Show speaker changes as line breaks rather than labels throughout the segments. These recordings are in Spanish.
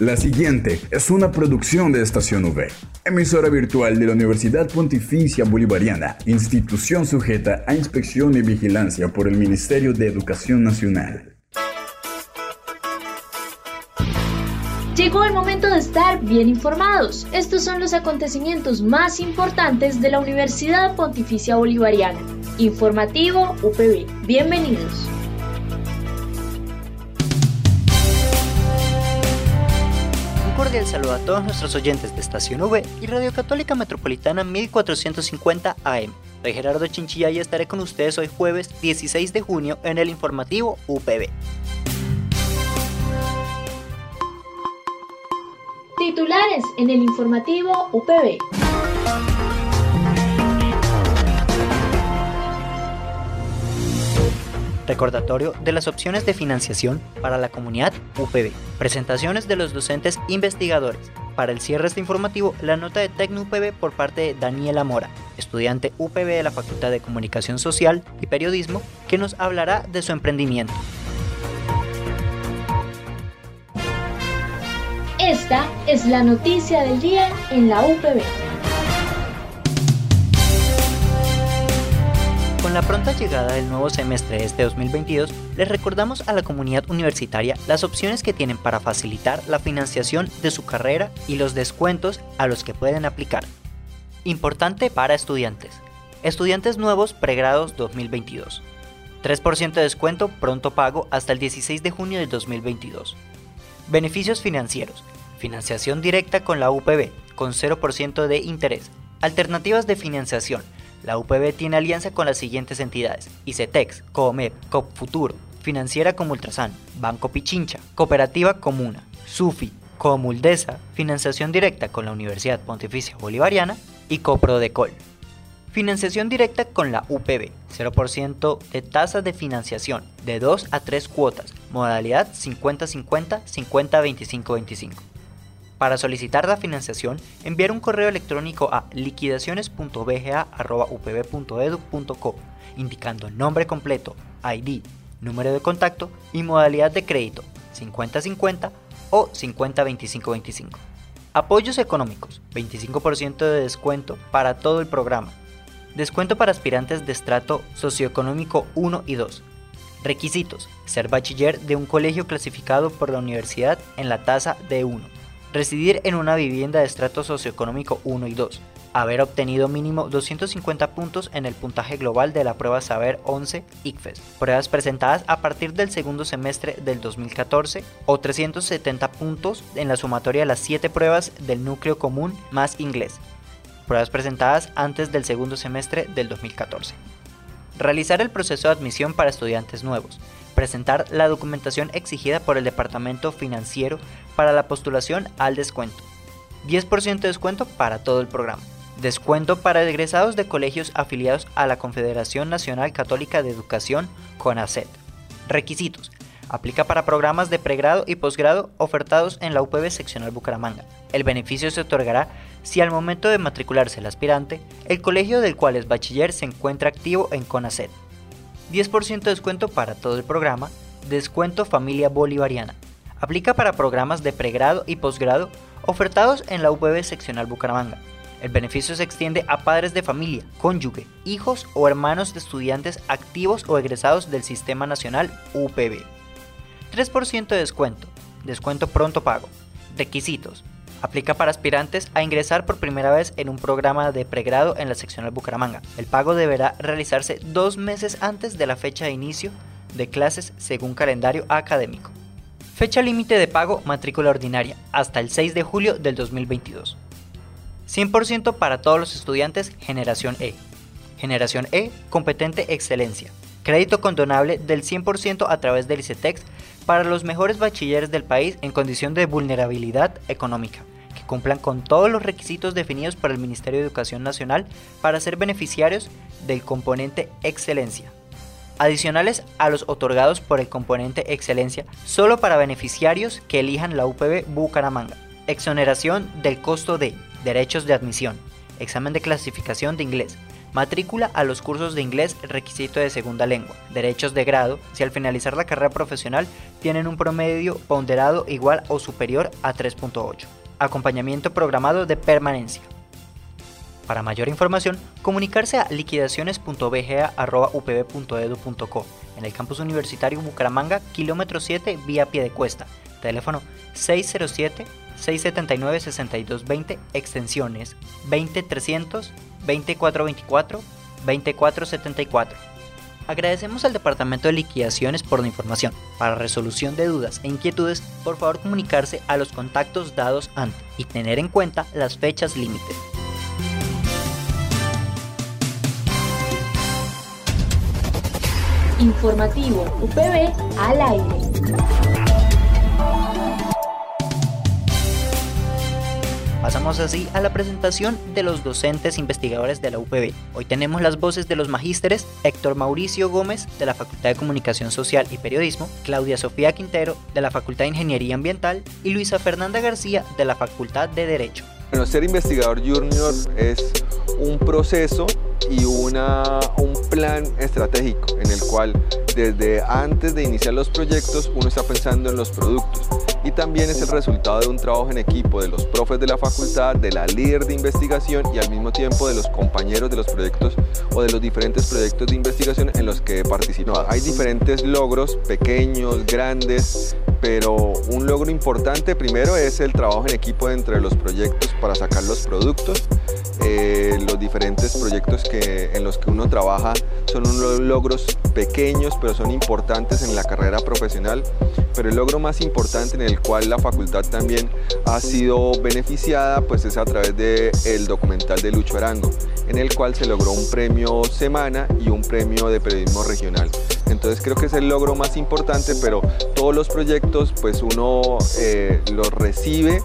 La siguiente es una producción de Estación V, emisora virtual de la Universidad Pontificia Bolivariana, institución sujeta a inspección y vigilancia por el Ministerio de Educación Nacional.
Llegó el momento de estar bien informados. Estos son los acontecimientos más importantes de la Universidad Pontificia Bolivariana. Informativo UPB. Bienvenidos.
Cordial saludo a todos nuestros oyentes de Estación V y Radio Católica Metropolitana 1450 AM. Soy Gerardo Chinchilla y estaré con ustedes hoy jueves 16 de junio en el informativo UPB.
Titulares en el informativo UPB.
Recordatorio de las opciones de financiación para la comunidad UPB. Presentaciones de los docentes investigadores. Para el cierre este informativo, la nota de Tecno UPB por parte de Daniela Mora, estudiante UPB de la Facultad de Comunicación Social y Periodismo, que nos hablará de su emprendimiento.
Esta es la noticia del día en la UPB.
La pronta llegada del nuevo semestre de este 2022, les recordamos a la comunidad universitaria las opciones que tienen para facilitar la financiación de su carrera y los descuentos a los que pueden aplicar. Importante para estudiantes. Estudiantes nuevos pregrados 2022. 3% de descuento pronto pago hasta el 16 de junio de 2022. Beneficios financieros. Financiación directa con la UPB, con 0% de interés. Alternativas de financiación la UPB tiene alianza con las siguientes entidades: ICETEX, COMEP, COPFuturo, Financiera como Ultrasan, Banco Pichincha, Cooperativa Comuna, SUFI, Comuldesa, Financiación Directa con la Universidad Pontificia Bolivariana y Coprodecol. Financiación directa con la UPB, 0% de tasa de financiación, de 2 a 3 cuotas, modalidad 50-50, 50-25-25. Para solicitar la financiación, enviar un correo electrónico a liquidaciones.bga.upb.edu.co, indicando nombre completo, ID, número de contacto y modalidad de crédito 50-50 o 50-25-25. Apoyos económicos, 25% de descuento para todo el programa. Descuento para aspirantes de estrato socioeconómico 1 y 2. Requisitos: ser bachiller de un colegio clasificado por la universidad en la tasa de 1 residir en una vivienda de estrato socioeconómico 1 y 2, haber obtenido mínimo 250 puntos en el puntaje global de la prueba Saber 11 ICFES, pruebas presentadas a partir del segundo semestre del 2014 o 370 puntos en la sumatoria de las 7 pruebas del núcleo común más inglés, pruebas presentadas antes del segundo semestre del 2014. Realizar el proceso de admisión para estudiantes nuevos, presentar la documentación exigida por el Departamento Financiero para la postulación al descuento. 10% de descuento para todo el programa. Descuento para egresados de colegios afiliados a la Confederación Nacional Católica de Educación, CONACET. Requisitos. Aplica para programas de pregrado y posgrado ofertados en la UPB seccional Bucaramanga. El beneficio se otorgará si al momento de matricularse el aspirante, el colegio del cual es bachiller se encuentra activo en CONACET. 10% de descuento para todo el programa, descuento familia bolivariana. Aplica para programas de pregrado y posgrado ofertados en la UPB seccional Bucaramanga. El beneficio se extiende a padres de familia, cónyuge, hijos o hermanos de estudiantes activos o egresados del Sistema Nacional UPB. 3% de descuento. Descuento pronto pago. Requisitos. Aplica para aspirantes a ingresar por primera vez en un programa de pregrado en la seccional Bucaramanga. El pago deberá realizarse dos meses antes de la fecha de inicio de clases según calendario académico. Fecha límite de pago matrícula ordinaria hasta el 6 de julio del 2022. 100% para todos los estudiantes Generación E. Generación E, competente excelencia. Crédito condonable del 100% a través del ICETEX para los mejores bachilleres del país en condición de vulnerabilidad económica cumplan con todos los requisitos definidos por el Ministerio de Educación Nacional para ser beneficiarios del componente excelencia. Adicionales a los otorgados por el componente excelencia, solo para beneficiarios que elijan la UPB Bucaramanga. Exoneración del costo de derechos de admisión, examen de clasificación de inglés, Matrícula a los cursos de inglés requisito de segunda lengua. Derechos de grado si al finalizar la carrera profesional tienen un promedio ponderado igual o superior a 3.8. Acompañamiento programado de permanencia. Para mayor información, comunicarse a liquidaciones.bga.upb.edu.co en el campus universitario Bucaramanga, kilómetro 7, vía pie de cuesta. Teléfono 607-679-6220, extensiones 20300, 2424, 2474. Agradecemos al Departamento de Liquidaciones por la información. Para resolución de dudas e inquietudes, por favor comunicarse a los contactos dados antes y tener en cuenta las fechas límites.
Informativo UPB al aire.
Pasamos así a la presentación de los docentes investigadores de la UPB. Hoy tenemos las voces de los magísteres Héctor Mauricio Gómez de la Facultad de Comunicación Social y Periodismo, Claudia Sofía Quintero de la Facultad de Ingeniería Ambiental y Luisa Fernanda García de la Facultad de Derecho.
Bueno, ser investigador junior es un proceso y una, un plan estratégico en el cual desde antes de iniciar los proyectos uno está pensando en los productos y también es el resultado de un trabajo en equipo de los profes de la facultad, de la líder de investigación y al mismo tiempo de los compañeros de los proyectos o de los diferentes proyectos de investigación en los que he participado. Hay diferentes logros, pequeños, grandes, pero un logro importante primero es el trabajo en equipo entre los proyectos para sacar los productos. Eh, los diferentes proyectos que, en los que uno trabaja son unos logros pequeños pero son importantes en la carrera profesional pero el logro más importante en el cual la facultad también ha sido beneficiada pues es a través del el documental de Lucho Arango, en el cual se logró un premio Semana y un premio de periodismo regional. Entonces creo que es el logro más importante, pero todos los proyectos pues uno eh, los recibe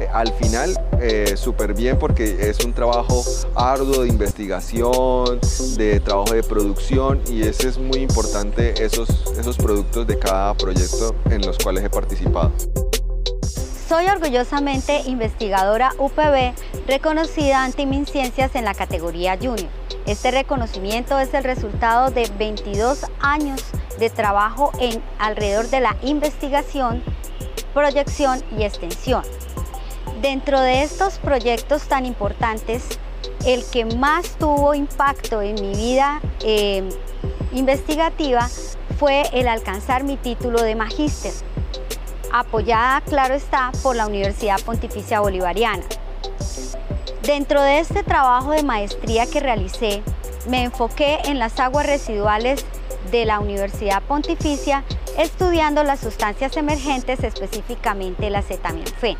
eh, al final eh, súper bien porque es un trabajo arduo de investigación, de trabajo de producción y ese es muy importante esos, esos productos de cada proyecto en los cuales he participado.
Soy orgullosamente investigadora UPB reconocida ante MinCiencias en la categoría Junior. Este reconocimiento es el resultado de 22 años de trabajo en alrededor de la investigación, proyección y extensión. Dentro de estos proyectos tan importantes, el que más tuvo impacto en mi vida eh, investigativa fue el alcanzar mi título de magíster, apoyada, claro está, por la Universidad Pontificia Bolivariana. Dentro de este trabajo de maestría que realicé, me enfoqué en las aguas residuales de la Universidad Pontificia, estudiando las sustancias emergentes, específicamente el acetaminofén.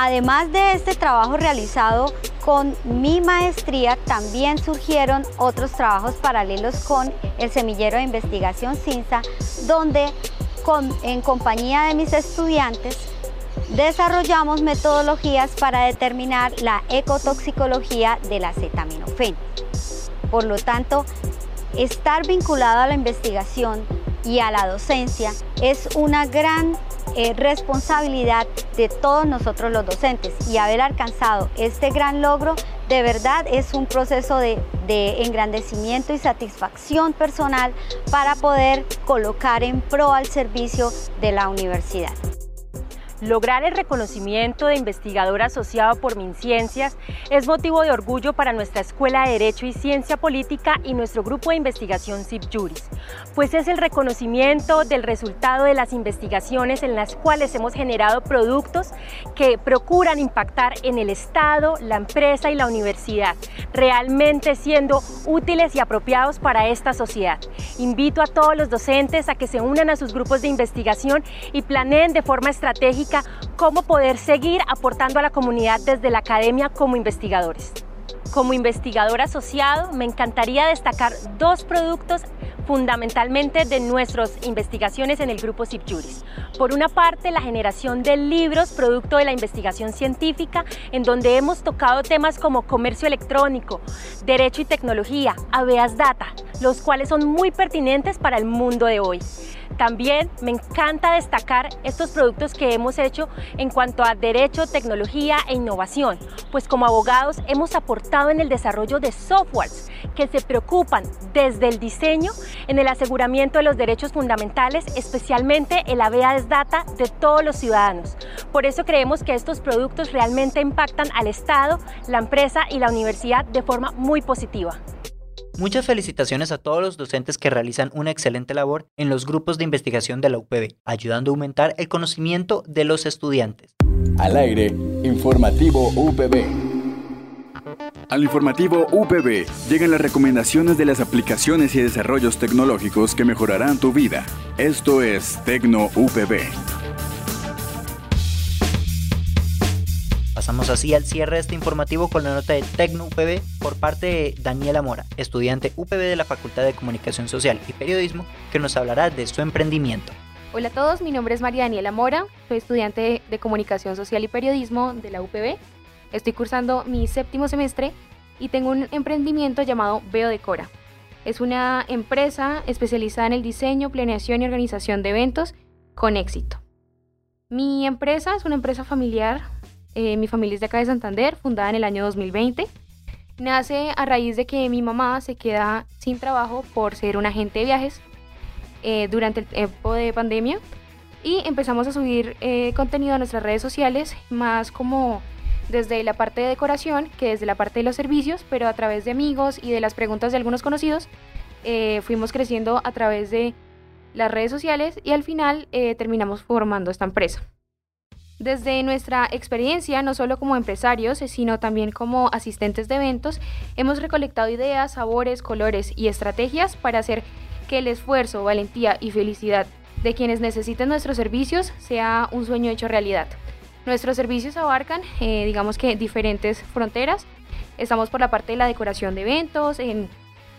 Además de este trabajo realizado con mi maestría, también surgieron otros trabajos paralelos con el semillero de investigación CINSA, donde en compañía de mis estudiantes desarrollamos metodologías para determinar la ecotoxicología del acetaminofén. Por lo tanto, estar vinculado a la investigación y a la docencia es una gran eh, responsabilidad de todos nosotros los docentes y haber alcanzado este gran logro de verdad es un proceso de, de engrandecimiento y satisfacción personal para poder colocar en pro al servicio de la universidad.
Lograr el reconocimiento de investigador asociado por MinCiencias es motivo de orgullo para nuestra Escuela de Derecho y Ciencia Política y nuestro grupo de investigación CIPJuris, pues es el reconocimiento del resultado de las investigaciones en las cuales hemos generado productos que procuran impactar en el Estado, la empresa y la universidad, realmente siendo útiles y apropiados para esta sociedad. Invito a todos los docentes a que se unan a sus grupos de investigación y planeen de forma estratégica cómo poder seguir aportando a la comunidad desde la academia como investigadores. Como investigador asociado, me encantaría destacar dos productos fundamentalmente de nuestras investigaciones en el grupo CIPJURIS. Por una parte, la generación de libros producto de la investigación científica, en donde hemos tocado temas como comercio electrónico, derecho y tecnología, habeas data, los cuales son muy pertinentes para el mundo de hoy. También me encanta destacar estos productos que hemos hecho en cuanto a derecho, tecnología e innovación, pues como abogados hemos aportado en el desarrollo de softwares que se preocupan desde el diseño en el aseguramiento de los derechos fundamentales, especialmente el habeas data de todos los ciudadanos. Por eso creemos que estos productos realmente impactan al Estado, la empresa y la universidad de forma muy positiva.
Muchas felicitaciones a todos los docentes que realizan una excelente labor en los grupos de investigación de la UPB, ayudando a aumentar el conocimiento de los estudiantes.
Al aire, informativo UPB. Al informativo UPB llegan las recomendaciones de las aplicaciones y desarrollos tecnológicos que mejorarán tu vida. Esto es Tecno UPB.
Pasamos así al cierre de este informativo con la nota de Tecno UPB por parte de Daniela Mora, estudiante UPB de la Facultad de Comunicación Social y Periodismo, que nos hablará de su emprendimiento.
Hola a todos, mi nombre es María Daniela Mora, soy estudiante de Comunicación Social y Periodismo de la UPB. Estoy cursando mi séptimo semestre y tengo un emprendimiento llamado Veo Decora. Es una empresa especializada en el diseño, planeación y organización de eventos con éxito. Mi empresa es una empresa familiar eh, mi familia es de acá de Santander, fundada en el año 2020. Nace a raíz de que mi mamá se queda sin trabajo por ser un agente de viajes eh, durante el tiempo de pandemia y empezamos a subir eh, contenido a nuestras redes sociales, más como desde la parte de decoración que desde la parte de los servicios, pero a través de amigos y de las preguntas de algunos conocidos, fuimos creciendo a través de las redes sociales y al final terminamos formando esta empresa. Desde nuestra experiencia, no solo como empresarios, sino también como asistentes de eventos, hemos recolectado ideas, sabores, colores y estrategias para hacer que el esfuerzo, valentía y felicidad de quienes necesiten nuestros servicios sea un sueño hecho realidad. Nuestros servicios abarcan, eh, digamos que, diferentes fronteras. Estamos por la parte de la decoración de eventos, en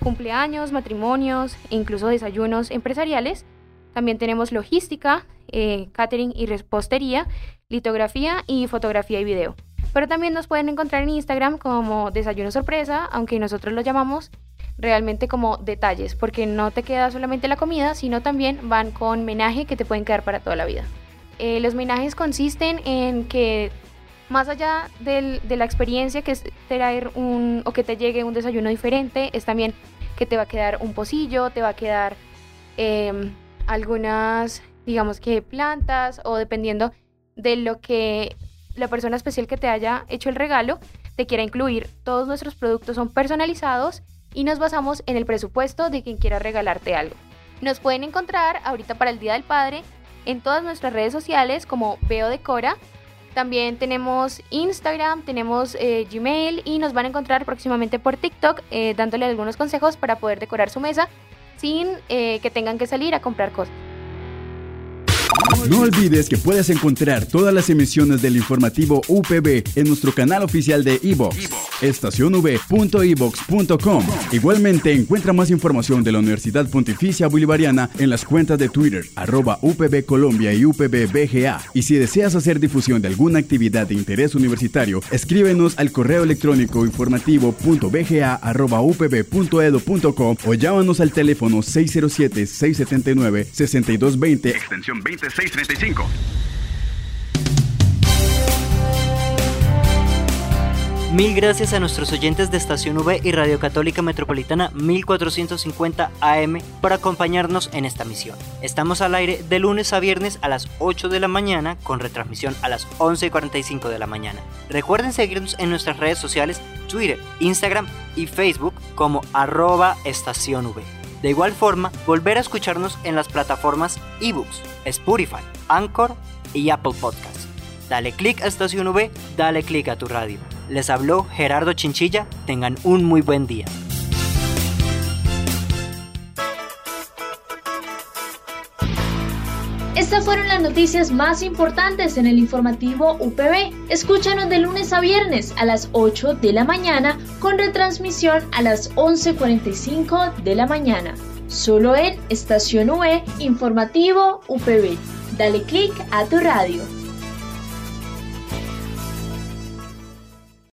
cumpleaños, matrimonios incluso desayunos empresariales. También tenemos logística, eh, catering y repostería litografía y fotografía y video. Pero también nos pueden encontrar en Instagram como desayuno sorpresa, aunque nosotros lo llamamos realmente como detalles, porque no te queda solamente la comida, sino también van con menaje que te pueden quedar para toda la vida. Eh, los menajes consisten en que más allá de la experiencia que es traer un o que te llegue un desayuno diferente, es también que te va a quedar un pocillo, te va a quedar em, algunas, digamos que plantas o dependiendo de lo que la persona especial que te haya hecho el regalo te quiera incluir. Todos nuestros productos son personalizados y nos basamos en el presupuesto de quien quiera regalarte algo. Nos pueden encontrar ahorita para el Día del Padre en todas nuestras redes sociales como Veo Decora. También tenemos Instagram, tenemos eh, Gmail y nos van a encontrar próximamente por TikTok eh, dándole algunos consejos para poder decorar su mesa sin eh, que tengan que salir a comprar cosas.
No olvides que puedes encontrar todas las emisiones del informativo UPB en nuestro canal oficial de iVox, estacionv.evox.com. Igualmente encuentra más información de la Universidad Pontificia Bolivariana en las cuentas de Twitter, arroba UPB Colombia y UPB BGA. Y si deseas hacer difusión de alguna actividad de interés universitario, escríbenos al correo electrónico informativo.bga.upb.edu.com o llámanos al teléfono 607-679-6220, extensión 26
Mil gracias a nuestros oyentes de Estación V y Radio Católica Metropolitana 1450 AM por acompañarnos en esta misión. Estamos al aire de lunes a viernes a las 8 de la mañana con retransmisión a las 11.45 de la mañana. Recuerden seguirnos en nuestras redes sociales Twitter, Instagram y Facebook como arroba estación V. De igual forma, volver a escucharnos en las plataformas eBooks, Spotify, Anchor y Apple Podcasts. Dale click a Estación V, dale click a tu radio. Les habló Gerardo Chinchilla, tengan un muy buen día.
Estas fueron las noticias más importantes en el informativo UPB. Escúchanos de lunes a viernes a las 8 de la mañana con retransmisión a las 11.45 de la mañana. solo en Estación V Informativo UPB. Dale clic a tu radio.